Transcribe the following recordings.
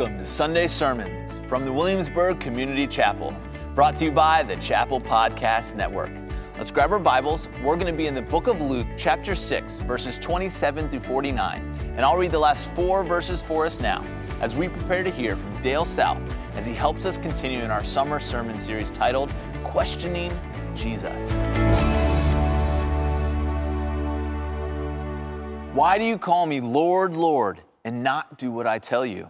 Welcome to Sunday Sermons from the Williamsburg Community Chapel, brought to you by the Chapel Podcast Network. Let's grab our Bibles. We're going to be in the book of Luke, chapter 6, verses 27 through 49. And I'll read the last four verses for us now as we prepare to hear from Dale South as he helps us continue in our summer sermon series titled Questioning Jesus. Why do you call me Lord, Lord, and not do what I tell you?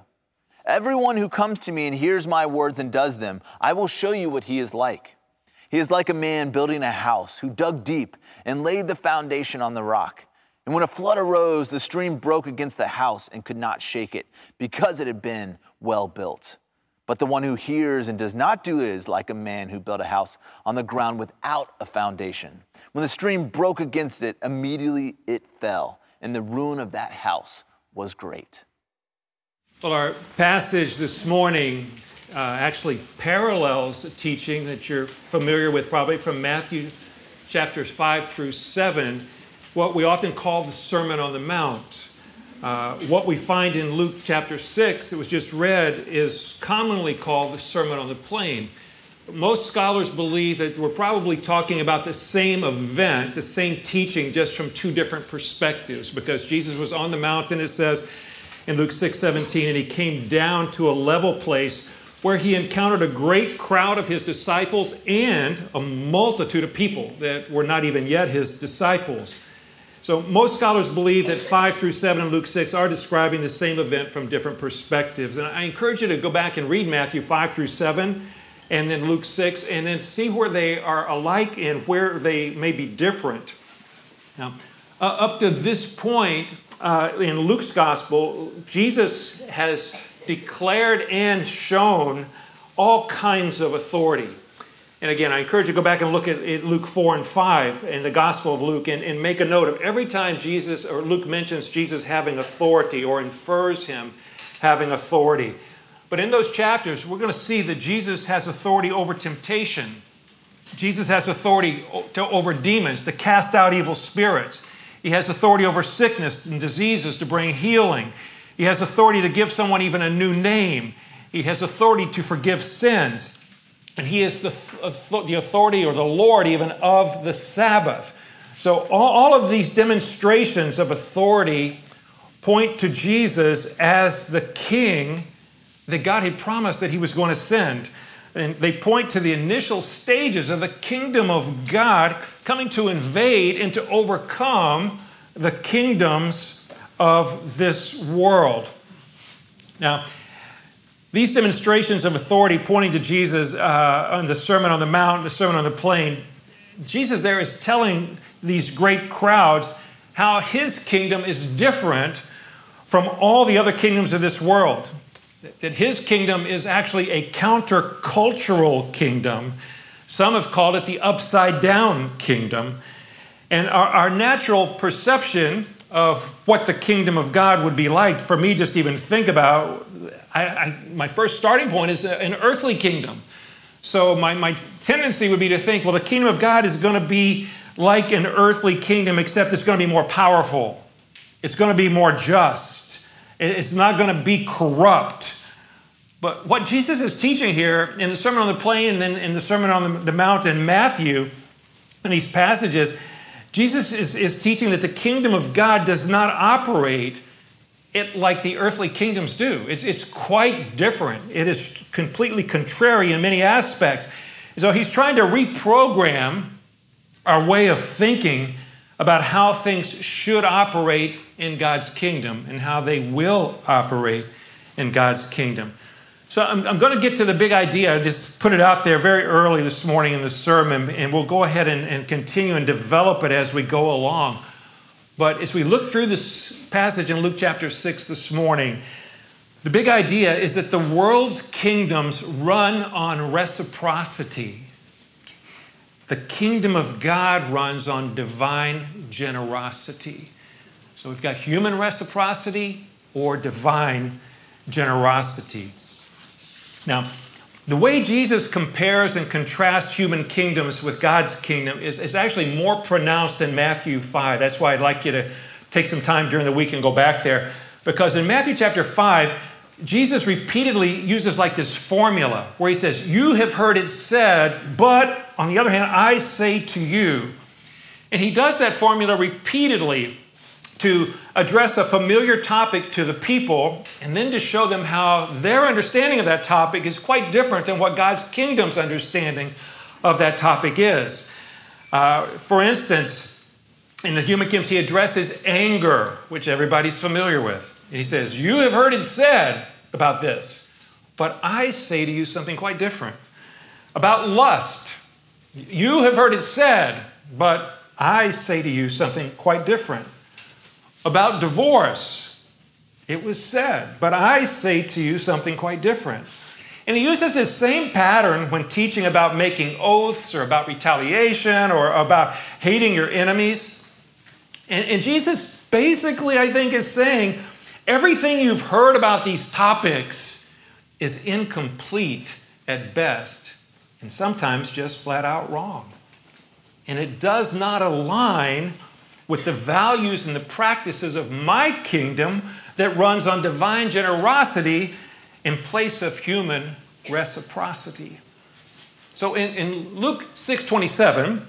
Everyone who comes to me and hears my words and does them, I will show you what he is like. He is like a man building a house who dug deep and laid the foundation on the rock. And when a flood arose, the stream broke against the house and could not shake it because it had been well built. But the one who hears and does not do it is like a man who built a house on the ground without a foundation. When the stream broke against it, immediately it fell, and the ruin of that house was great. Well, our passage this morning uh, actually parallels a teaching that you're familiar with, probably from Matthew chapters 5 through 7, what we often call the Sermon on the Mount. Uh, what we find in Luke chapter 6, that was just read, is commonly called the Sermon on the Plain. Most scholars believe that we're probably talking about the same event, the same teaching, just from two different perspectives, because Jesus was on the mountain, it says, in Luke 6 17, and he came down to a level place where he encountered a great crowd of his disciples and a multitude of people that were not even yet his disciples. So, most scholars believe that 5 through 7 and Luke 6 are describing the same event from different perspectives. And I encourage you to go back and read Matthew 5 through 7 and then Luke 6 and then see where they are alike and where they may be different. Now, uh, up to this point, uh, in Luke's gospel, Jesus has declared and shown all kinds of authority. And again, I encourage you to go back and look at, Luke 4 and 5 in the Gospel of Luke and, and make a note of every time Jesus or Luke mentions Jesus having authority or infers him having authority. But in those chapters, we're going to see that Jesus has authority over temptation. Jesus has authority to, over demons, to cast out evil spirits. He has authority over sickness and diseases to bring healing. He has authority to give someone even a new name. He has authority to forgive sins. And he is the, the authority or the Lord even of the Sabbath. So, all, all of these demonstrations of authority point to Jesus as the king that God had promised that he was going to send. And they point to the initial stages of the kingdom of God coming to invade and to overcome the kingdoms of this world. Now, these demonstrations of authority pointing to Jesus uh, on the Sermon on the Mount, the Sermon on the Plain, Jesus there is telling these great crowds how his kingdom is different from all the other kingdoms of this world. That his kingdom is actually a countercultural kingdom some have called it the upside down kingdom. And our, our, natural perception of what the kingdom of God would be like, for me, just even think about, I, I, my first starting point is an earthly kingdom. So my, my tendency would be to think, well, the kingdom of God is going to be like an earthly kingdom, except it's going to be more powerful. It's going to be more just. It's not going to be corrupt. But what Jesus is teaching here in the Sermon on the Plain and then in the Sermon on the, Mount in Matthew, in these passages, Jesus is, is teaching that the kingdom of God does not operate it like the earthly kingdoms do. It's, it's quite different. It is completely contrary in many aspects. So he's trying to reprogram our way of thinking about how things should operate in God's kingdom and how they will operate in God's kingdom. So I'm, I'm, going to get to the big idea. I just put it out there very early this morning in the sermon, and we'll go ahead and, and continue and develop it as we go along. But as we look through this passage in Luke chapter 6 this morning, the big idea is that the world's kingdoms run on reciprocity. The kingdom of God runs on divine generosity. So we've got human reciprocity or divine generosity. Now, the way Jesus compares and contrasts human kingdoms with God's kingdom is, is actually more pronounced in Matthew 5. That's why I'd like you to take some time during the week and go back there. Because in Matthew chapter 5, Jesus repeatedly uses like this formula where he says, You have heard it said, but on the other hand, I say to you. And he does that formula repeatedly to address a familiar topic to the people and then to show them how their understanding of that topic is quite different than what God's kingdom's understanding of that topic is. Uh, for instance, in the human kingdoms, he addresses anger, which everybody's familiar with. And he says, You have heard it said about this, but I say to you something quite different. About lust, you have heard it said, but I say to you something quite different. About divorce, it was said, but I say to you something quite different. And he uses this same pattern when teaching about making oaths or about retaliation or about hating your enemies. And, and Jesus basically, I think, is saying everything you've heard about these topics is incomplete at best and sometimes just flat out wrong. And it does not align with the values and the practices of my kingdom that runs on divine generosity in place of human reciprocity. So in, in Luke 6:27,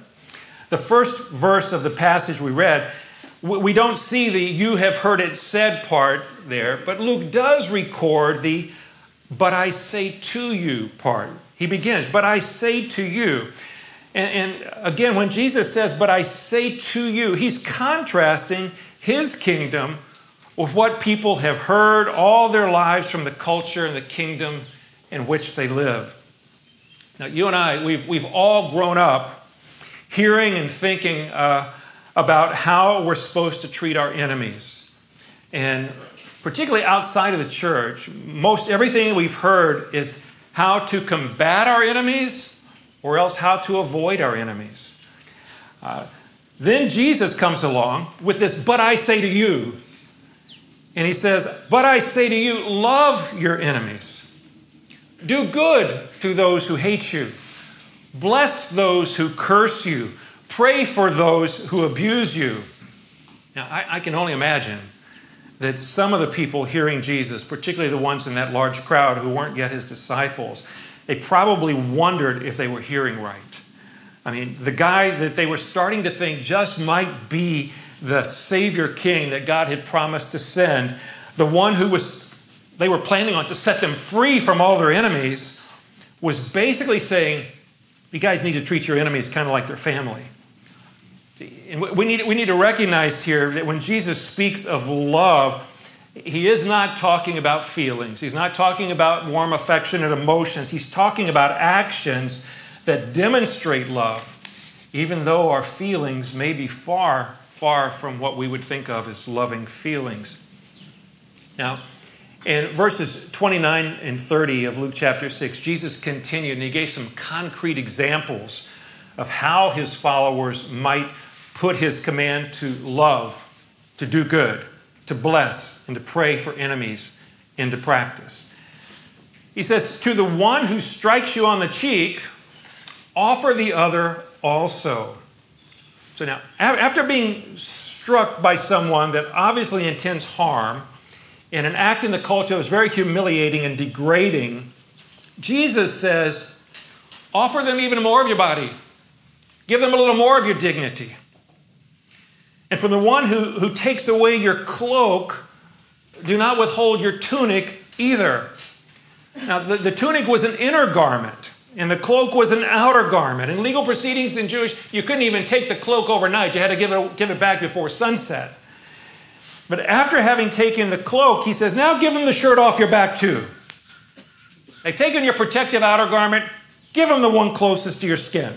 the first verse of the passage we read, we don't see the you have heard it said part there, but Luke does record the but I say to you part. He begins, but I say to you. And, and, again, when Jesus says, but I say to you, he's contrasting his kingdom with what people have heard all their lives from the culture and the kingdom in which they live. Now, you and I, we've, we've all grown up hearing and thinking uh, about how we're supposed to treat our enemies. And particularly outside of the church, most everything we've heard is how to combat our enemies or else how to avoid our enemies. Uh, then Jesus comes along with this, but I say to you. And he says, But I say to you, love your enemies. Do good to those who hate you. Bless those who curse you. Pray for those who abuse you. Now, I, I can only imagine that some of the people hearing Jesus, particularly the ones in that large crowd who weren't yet his disciples, they probably wondered if they were hearing right. I mean, the guy that they were starting to think just might be the Savior King that God had promised to send, the one who was they were planning on to set them free from all their enemies, was basically saying, you guys need to treat your enemies kind of like their family. And we need, we need to recognize here that when Jesus speaks of love, he is not talking about feelings. He's not talking about warm, affectionate emotions. He's talking about actions that demonstrate love, even though our feelings may be far, far from what we would think of as loving feelings. Now, in verses 29 and 30 of Luke chapter 6, Jesus continued and he gave some concrete examples of how his followers might put his command to love, to do good, to bless, and to pray for enemies into practice. He says, To the one who strikes you on the cheek, offer the other also. So now, after being struck by someone that obviously intends harm, in an act in the culture that was very humiliating and degrading, Jesus says, offer them even more of your body. Give them a little more of your dignity. And from the one who, who takes away your cloak, do not withhold your tunic either. Now, the, the tunic was an inner garment, and the cloak was an outer garment. In legal proceedings in Jewish, you couldn't even take the cloak overnight. You had to give it, give it back before sunset. But after having taken the cloak, he says, Now give them the shirt off your back too. They've taken your protective outer garment, give them the one closest to your skin.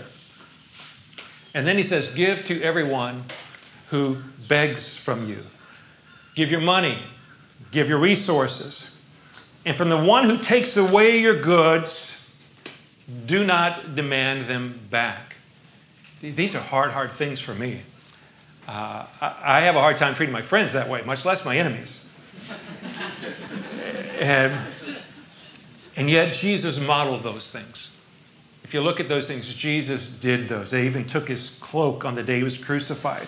And then he says, Give to everyone who begs from you. Give your money, give your resources. And from the one who takes away your goods, do not demand them back. These are hard, hard things for me. Uh, I have a hard time treating my friends that way, much less my enemies. and, and yet, Jesus modeled those things. If you look at those things, Jesus did those. They even took his cloak on the day he was crucified.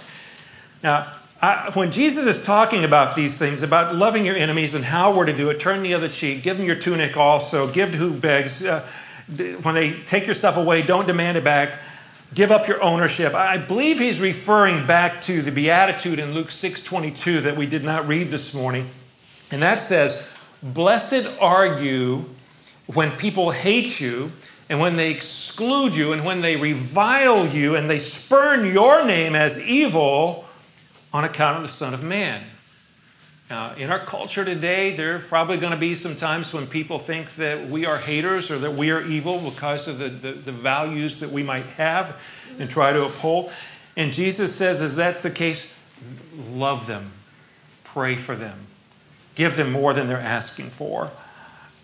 Now, I, when Jesus is talking about these things, about loving your enemies and how we're to do it, turn the other cheek, give them your tunic also, give to who begs. Uh, when they take your stuff away, don't demand it back. Give up your ownership. I believe he's referring back to the beatitude in Luke 6:22 that we did not read this morning. And that says, "Blessed are you when people hate you and when they exclude you and when they revile you and they spurn your name as evil on account of the Son of Man." Uh, in our culture today, there are probably going to be some times when people think that we are haters or that we are evil because of the, the, the, values that we might have and try to uphold. And Jesus says, as that's the case, love them, pray for them, give them more than they're asking for.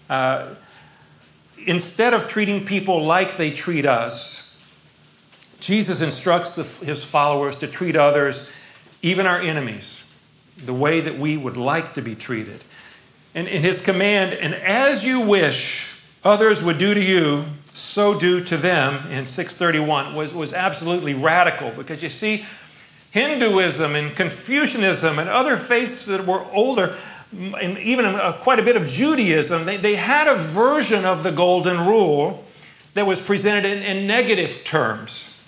Uh, instead of treating people like they treat us, Jesus instructs the, his followers to treat others, even our enemies the way that we would like to be treated. And in his command, and as you wish others would do to you, so do to them in 631 was, was absolutely radical because you see, Hinduism and Confucianism and other faiths that were older, and even uh, quite a bit of Judaism, they, they had a version of the golden rule that was presented in, in negative terms.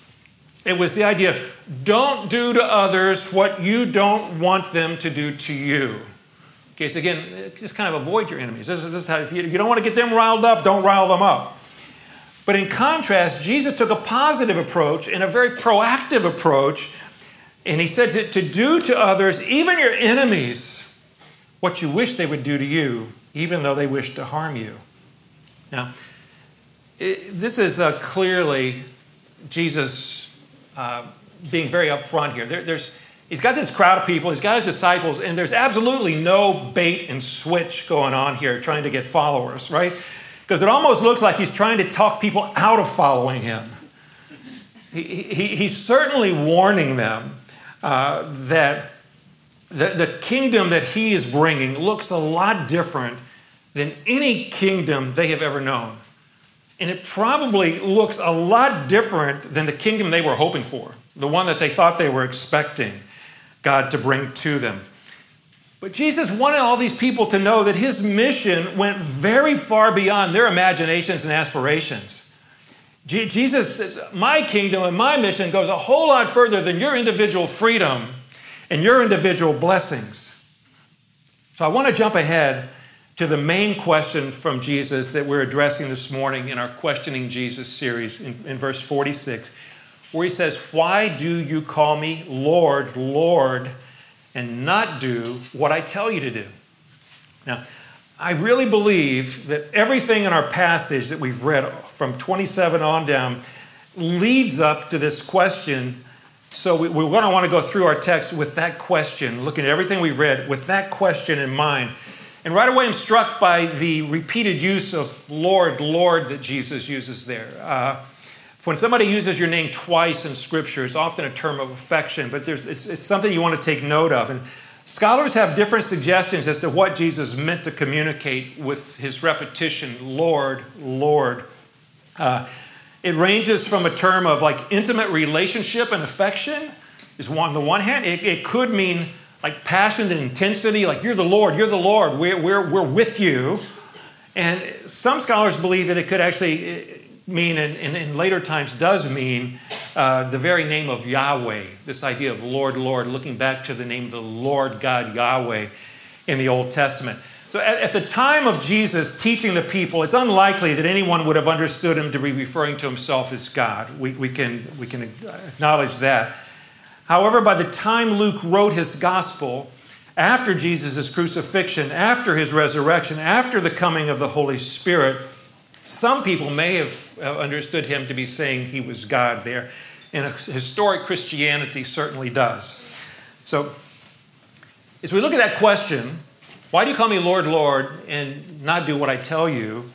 It was the idea don't do to others what you don't want them to do to you. Okay, so again, just kind of avoid your enemies. This is, this is how, if you, you don't want to get them riled up, don't rile them up. But in contrast, Jesus took a positive approach and a very proactive approach. And he said to, to do to others, even your enemies, what you wish they would do to you, even though they wish to harm you. Now, it, this is uh, clearly Jesus uh, being very upfront here. There, there's, he's got this crowd of people, he's got his disciples, and there's absolutely no bait and switch going on here trying to get followers, right? Because it almost looks like he's trying to talk people out of following him. He, he, he's certainly warning them uh, that the, the kingdom that he is bringing looks a lot different than any kingdom they have ever known. And it probably looks a lot different than the kingdom they were hoping for, the one that they thought they were expecting God to bring to them. But Jesus wanted all these people to know that his mission went very far beyond their imaginations and aspirations. Jesus says, My kingdom and my mission goes a whole lot further than your individual freedom and your individual blessings. So I want to jump ahead to the main question from Jesus that we're addressing this morning in our Questioning Jesus series in, in, verse 46, where he says, Why do you call me Lord, Lord, and not do what I tell you to do? Now, I really believe that everything in our passage that we've read from 27 on down leads up to this question. So we, we're going to want to go through our text with that question, looking at everything we've read with that question in mind. And right away, I'm struck by the repeated use of Lord, Lord that Jesus uses there. Uh, when somebody uses your name twice in Scripture, it's often a term of affection, but it's, it's something you want to take note of. And scholars have different suggestions as to what Jesus meant to communicate with his repetition, Lord, Lord. Uh, it ranges from a term of like intimate relationship and affection, is on the one hand. It, it could mean like passion and intensity, like you're the Lord, you're the Lord, we're, we're, we're with you. And some scholars believe that it could actually eh, mean, and in, later times does mean, uh, the very name of Yahweh, this idea of Lord, Lord, looking back to the name of the Lord God Yahweh in the Old Testament. So at, at the time of Jesus teaching the people, it's unlikely that anyone would have understood him to be referring to himself as God. We, we, can, we can acknowledge that. However, by the time Luke wrote his gospel, after Jesus' crucifixion, after his resurrection, after the coming of the Holy Spirit, some people may have understood him to be saying he was God there. And historic Christianity certainly does. So, as we look at that question, why do you call me Lord, Lord, and not do what I tell you?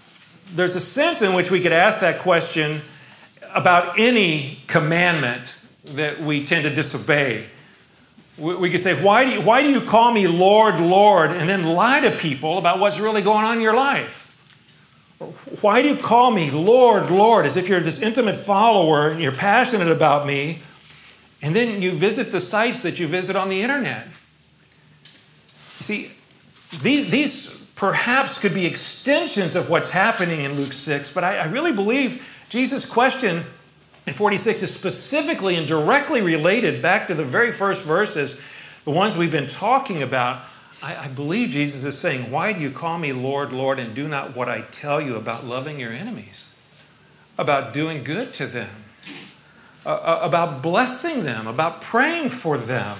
There's a sense in which we could ask that question about any commandment that we tend to disobey. We could say, why do, you, why do you call me Lord, Lord, and then lie to people about what's really going on in your life? Why do you call me Lord, Lord, as if you're this intimate follower and you're passionate about me, And then you visit the sites that you visit on the internet. You see, these, these perhaps could be extensions of what's happening in Luke 6, but I, I really believe Jesus' question in 46 is specifically and directly related back to the very first verses, the ones we've been talking about. I, I believe Jesus is saying, Why do you call me Lord, Lord, and do not what I tell you about loving your enemies, about doing good to them, uh about blessing them, about praying for them?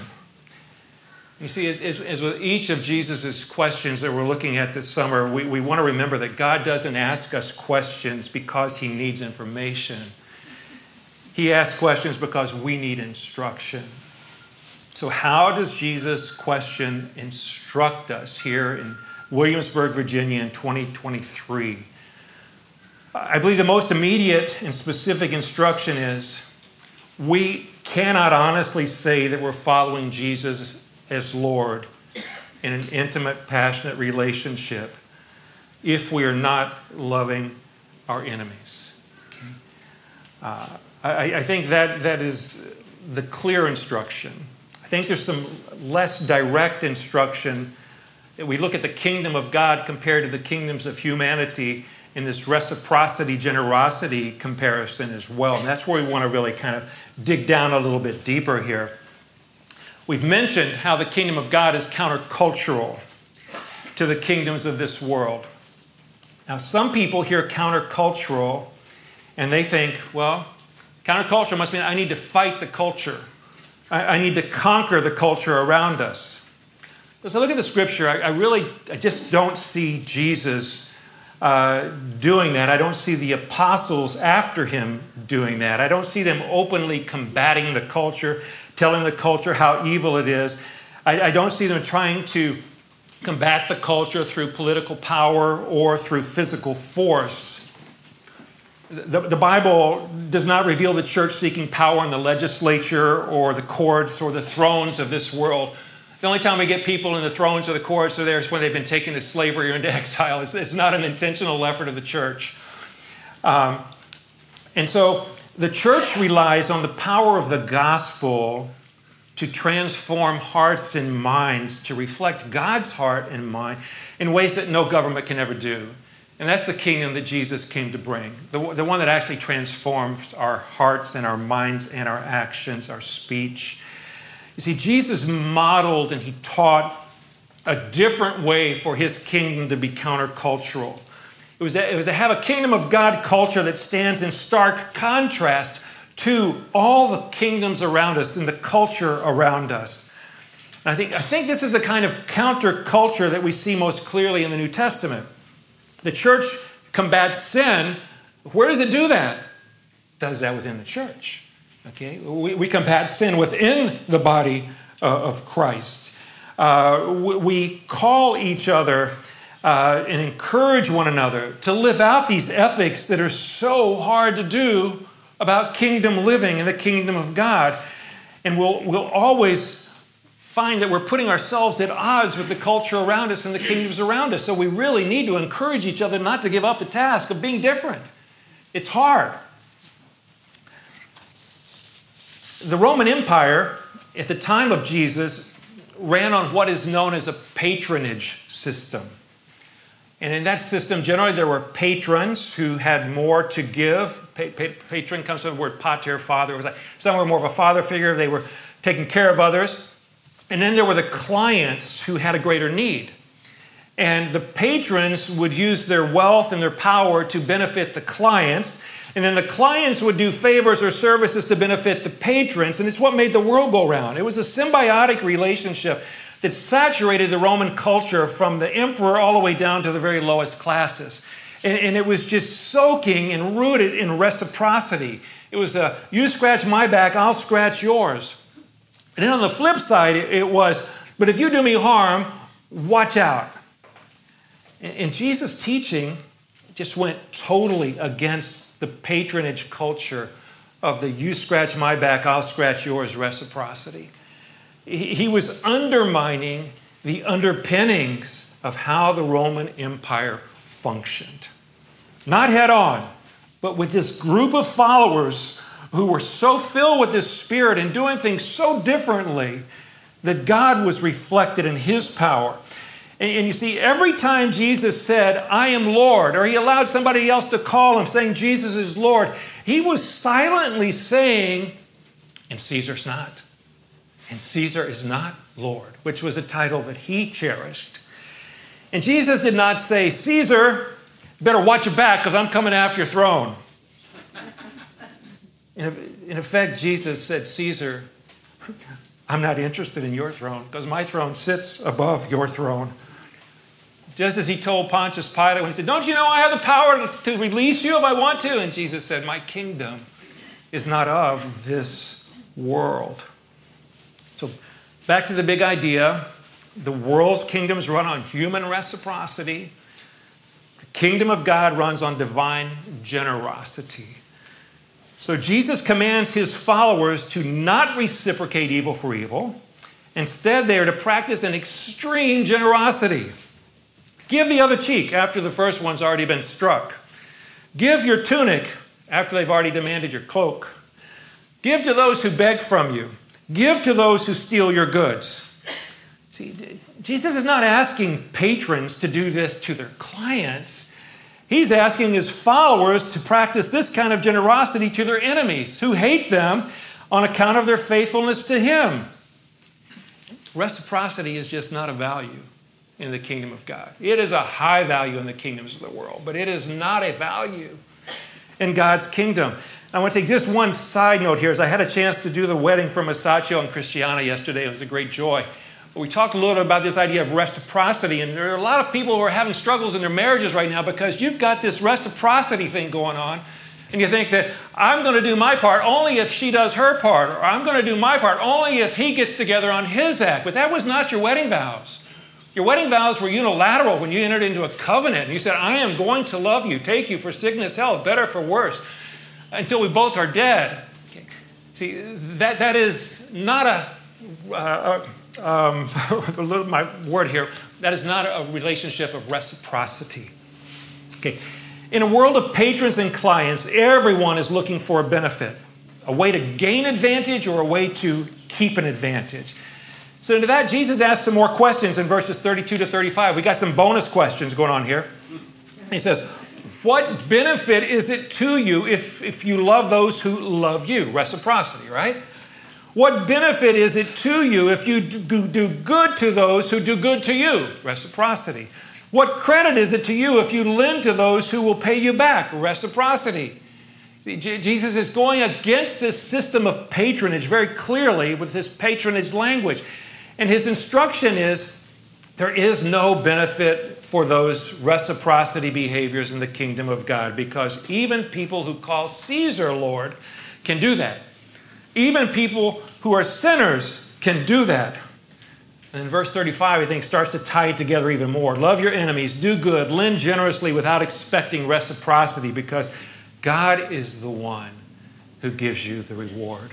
You see, as, as, as, with each of Jesus' questions that we're looking at this summer, we, we want to remember that God doesn't ask us questions because he needs information. He asks questions because we need instruction. So, how does Jesus' question instruct us here in Williamsburg, Virginia in 2023? I believe the most immediate and specific instruction is we cannot honestly say that we're following Jesus as Lord in an intimate, passionate relationship if we are not loving our enemies. Uh, I, I, think that, that is the clear instruction. I think there's some less direct instruction. We look at the kingdom of God compared to the kingdoms of humanity in this reciprocity, generosity comparison as well. And that's where we want to really kind of dig down a little bit deeper here. We've mentioned how the kingdom of God is countercultural to the kingdoms of this world. Now, some people hear countercultural and they think, well, counterculture must mean I need to fight the culture. I, I need to conquer the culture around us. As I look at the scripture, I, I really, I just don't see Jesus uh, doing that. I don't see the apostles after him doing that. I don't see them openly combating the culture telling the culture how evil it is. I, I don't see them trying to combat the culture through political power or through physical force. The, the, Bible does not reveal the church seeking power in the legislature or the courts or the thrones of this world. The only time we get people in the thrones or the courts are there is when they've been taken to slavery or into exile. It's, it's not an intentional effort of the church. Um, and so the church relies on the power of the gospel to transform hearts and minds to reflect God's heart and mind in ways that no government can ever do. And that's the kingdom that Jesus came to bring, the, the one that actually transforms our hearts and our minds and our actions, our speech. You see, Jesus modeled and he taught a different way for his kingdom to be countercultural. It was, to, it was to have a kingdom of God culture that stands in stark contrast to all the kingdoms around us and the culture around us. And I think, I think this is the kind of counterculture that we see most clearly in the New Testament. The church combats sin. Where does it do that? It does that within the church. Okay? We, we combat sin within the body uh, of Christ. Uh, we, we call each other uh, and encourage one another to live out these ethics that are so hard to do about kingdom living in the kingdom of God. And we'll, we'll always find that we're putting ourselves at odds with the culture around us and the kingdoms around us. So we really need to encourage each other not to give up the task of being different. It's hard. The Roman Empire, at the time of Jesus, ran on what is known as a patronage system. And in that system, generally there were patrons who had more to give. Pa- pa- patron comes from the word pater, father. Some were more of a father figure, they were taking care of others. And then there were the clients who had a greater need. And the patrons would use their wealth and their power to benefit the clients. And then the clients would do favors or services to benefit the patrons. And it's what made the world go round. It was a symbiotic relationship that saturated the Roman culture from the emperor all the way down to the very lowest classes. And, and it was just soaking and rooted in reciprocity. It was a you scratch my back, I'll scratch yours. And then on the flip side, it, was, but if you do me harm, watch out. And Jesus' teaching just went totally against the patronage culture of the you scratch my back, I'll scratch yours reciprocity he was undermining the underpinnings of how the Roman Empire functioned. Not head on, but with this group of followers who were so filled with His Spirit and doing things so differently that God was reflected in His power. And, and you see, every time Jesus said, I am Lord, or He allowed somebody else to call Him saying, Jesus is Lord, He was silently saying, and Caesar's not. And Caesar is not Lord, which was a title that He cherished. And Jesus did not say, Caesar, better watch your back because I'm coming after your throne. In, effect, Jesus said, Caesar, I'm not interested in your throne because my throne sits above your throne. Just as he told Pontius Pilate when he said, Don't you know I have the power to release you if I want to? And Jesus said, My kingdom is not of this world. So, back to the big idea the world's kingdoms run on human reciprocity, the kingdom of God runs on divine generosity. So Jesus commands his followers to not reciprocate evil for evil. Instead, they are to practice an extreme generosity. Give the other cheek after the first one's already been struck. Give your tunic after they've already demanded your cloak. Give to those who beg from you. Give to those who steal your goods. See, Jesus is not asking patrons to do this to their clients. He's asking his followers to practice this kind of generosity to their enemies who hate them on account of their faithfulness to him. Reciprocity is just not a value in the kingdom of God. It is a high value in the kingdoms of the world, but it is not a value in God's kingdom. I want to take just one side note here as I had a chance to do the wedding for Masaccio and Christiana yesterday. It was a great joy we talked a little bit about this idea of reciprocity, and there are a lot of people who are having struggles in their marriages right now because you've got this reciprocity thing going on, and you think that I'm going to do my part only if she does her part, or I'm going to do my part only if he gets together on his act. But that was not your wedding vows. Your wedding vows were unilateral when you entered into a covenant. And you said, I am going to love you, take you for sickness, health, better for worse, until we both are dead. See, that, that is not a, uh, um, a little my word here, that is not a relationship of reciprocity. Okay. In a world of patrons and clients, everyone is looking for a benefit, a way to gain advantage or a way to keep an advantage. So, to that, Jesus asks some more questions in verses 32 to 35. We got some bonus questions going on here. He says, What benefit is it to you if, if you love those who love you? Reciprocity, right? What benefit is it to you if you do good to those who do good to you? Reciprocity. What credit is it to you if you lend to those who will pay you back? Reciprocity. See, Jesus is going against this system of patronage very clearly with this patronage language. And his instruction is there is no benefit for those reciprocity behaviors in the kingdom of God because even people who call Caesar Lord can do that. Even people who are sinners can do that. And in verse 35, I think, starts to tie it together even more. Love your enemies, do good, lend generously without expecting reciprocity, because God is the one who gives you the reward.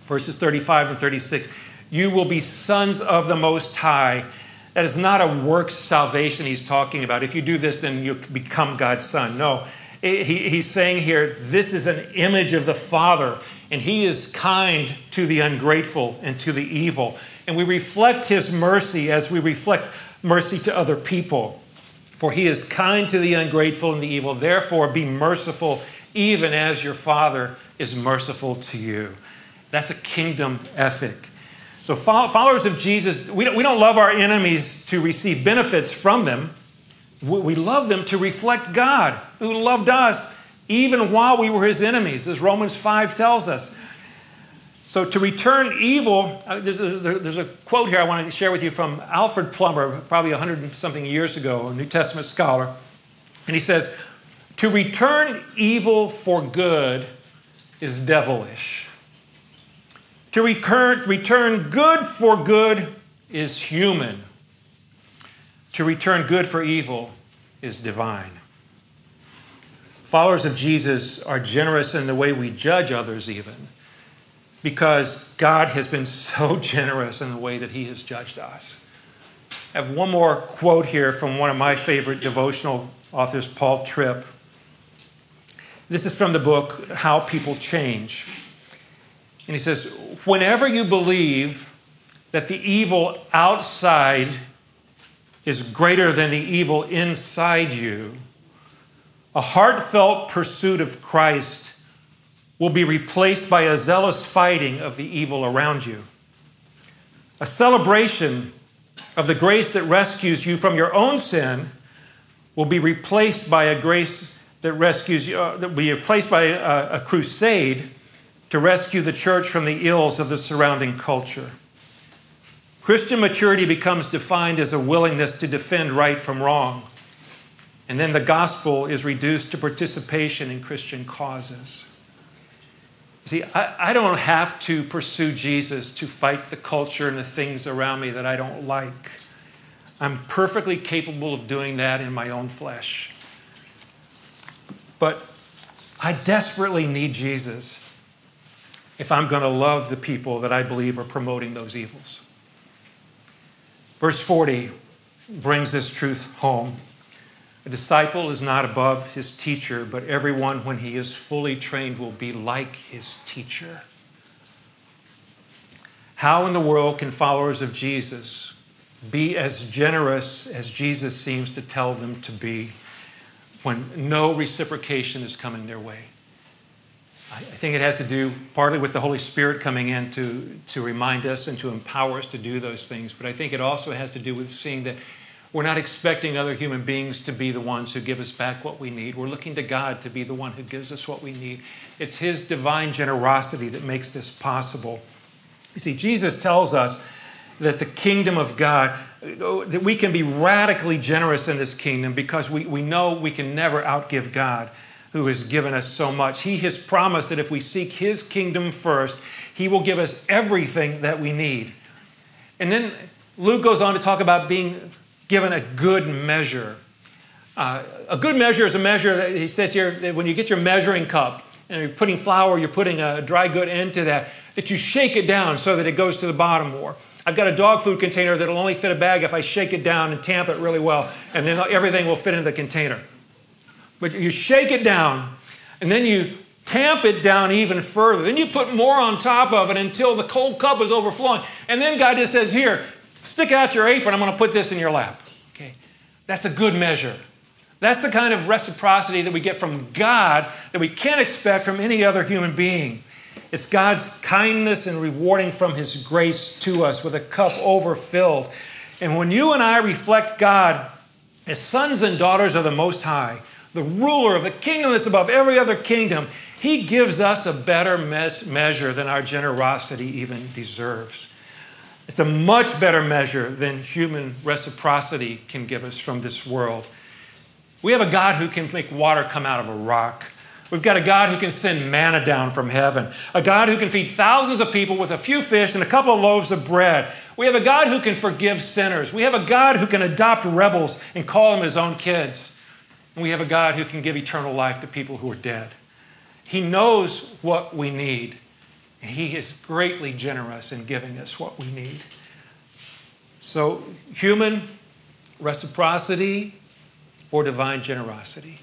Verses 35 and 36 You will be sons of the Most High. That is not a works salvation he's talking about. If you do this, then you become God's son. No, he's saying here, this is an image of the Father and He is kind to the ungrateful and to the evil. And we reflect His mercy as we reflect mercy to other people. For He is kind to the ungrateful and the evil. Therefore, be merciful, even as your Father is merciful to you. That's a kingdom ethic. So, followers of Jesus, we don't, we don't love our enemies to receive benefits from them. We love them to reflect God, who loved us even while we were his enemies, as Romans 5 tells us. So, to return evil, uh, there's, a, there's a quote here I want to share with you from Alfred Plummer, probably 100 something years ago, a New Testament scholar. And he says, To return evil for good is devilish. To recur, return good for good is human. To return good for evil is divine. Followers of Jesus are generous in the way we judge others, even because God has been so generous in the way that He has judged us. I have one more quote here from one of my favorite devotional authors, Paul Tripp. This is from the book How People Change. And he says, Whenever you believe that the evil outside is greater than the evil inside you, a heartfelt pursuit of Christ will be replaced by a zealous fighting of the evil around you. A celebration of the grace that rescues you from your own sin will be replaced by a grace that rescues you, uh, that will be replaced by a, a crusade to rescue the church from the ills of the surrounding culture. Christian maturity becomes defined as a willingness to defend right from wrong. And then the gospel is reduced to participation in Christian causes. See, I, I, don't have to pursue Jesus to fight the culture and the things around me that I don't like. I'm perfectly capable of doing that in my own flesh. But I desperately need Jesus if I'm going to love the people that I believe are promoting those evils. Verse 40 brings this truth home. A disciple is not above his teacher, but everyone, when he is fully trained, will be like his teacher. How in the world can followers of Jesus be as generous as Jesus seems to tell them to be when no reciprocation is coming their way? I think it has to do partly with the Holy Spirit coming in to, to remind us and to empower us to do those things, but I think it also has to do with seeing that we're not expecting other human beings to be the ones who give us back what we need. We're looking to God to be the one who gives us what we need. It's His divine generosity that makes this possible. You see, Jesus tells us that the kingdom of God, that we can be radically generous in this kingdom because we, we know we can never outgive God who has given us so much. He has promised that if we seek His kingdom first, He will give us everything that we need. And then Luke goes on to talk about being given a good measure. Uh, a good measure is a measure that he says here that when you get your measuring cup and you're putting flour, you're putting a dry good into that, that you shake it down so that it goes to the bottom more. I've got a dog food container that'll only fit a bag if I shake it down and tamp it really well, and then everything will fit into the container. But you shake it down, and then you tamp it down even further. Then you put more on top of it until the cold cup is overflowing. And then God just says, Here, stick out your apron. I'm going to put this in your lap. Okay? That's a good measure. That's the kind of reciprocity that we get from God that we can't expect from any other human being. It's God's kindness and rewarding from His grace to us with a cup overfilled. And when you and I reflect God as sons and daughters of the Most High, the ruler of the kingdom that's above every other kingdom, He gives us a better mes- measure than our generosity even deserves. It's a much better measure than human reciprocity can give us from this world. We have a God who can make water come out of a rock. We've got a God who can send manna down from heaven, a God who can feed thousands of people with a few fish and a couple of loaves of bread. We have a God who can forgive sinners. We have a God who can adopt rebels and call them his own kids. We have a God who can give eternal life to people who are dead. He knows what we need. He is greatly generous in giving us what we need. So, human reciprocity or divine generosity?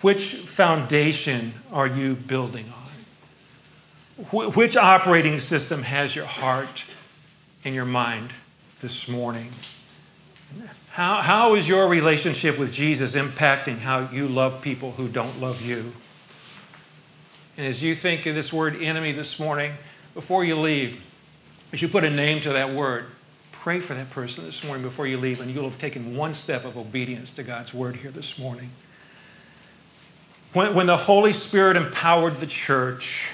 Which foundation are you building on? Which operating system has your heart and your mind this morning? How, how is your relationship with Jesus impacting how you love people who don't love you? And as you think of this word enemy this morning, before you leave, as you put a name to that word, pray for that person this morning before you leave, and you'll have taken one step of obedience to God's word here this morning. When, when the Holy Spirit empowered the church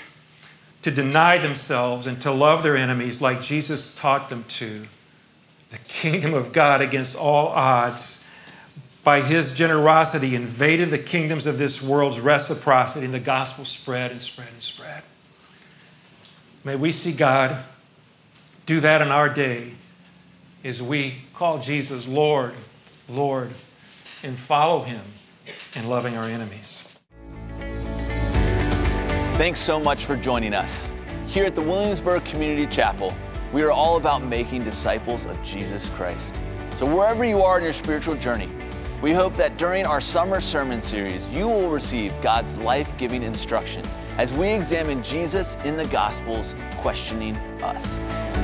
to deny themselves and to love their enemies like Jesus taught them to, the kingdom of God against all odds by his generosity, invaded the kingdoms of this world's reciprocity, and the gospel spread and spread and spread. May we see God do that in our day as we call Jesus Lord, Lord, and follow him in loving our enemies. Thanks so much for joining us. Here at the Williamsburg Community Chapel, we are all about making disciples of Jesus Christ. So, wherever you are in your spiritual journey, We hope that during our summer sermon series, you will receive God's life giving instruction as we examine Jesus in the Gospels, questioning us.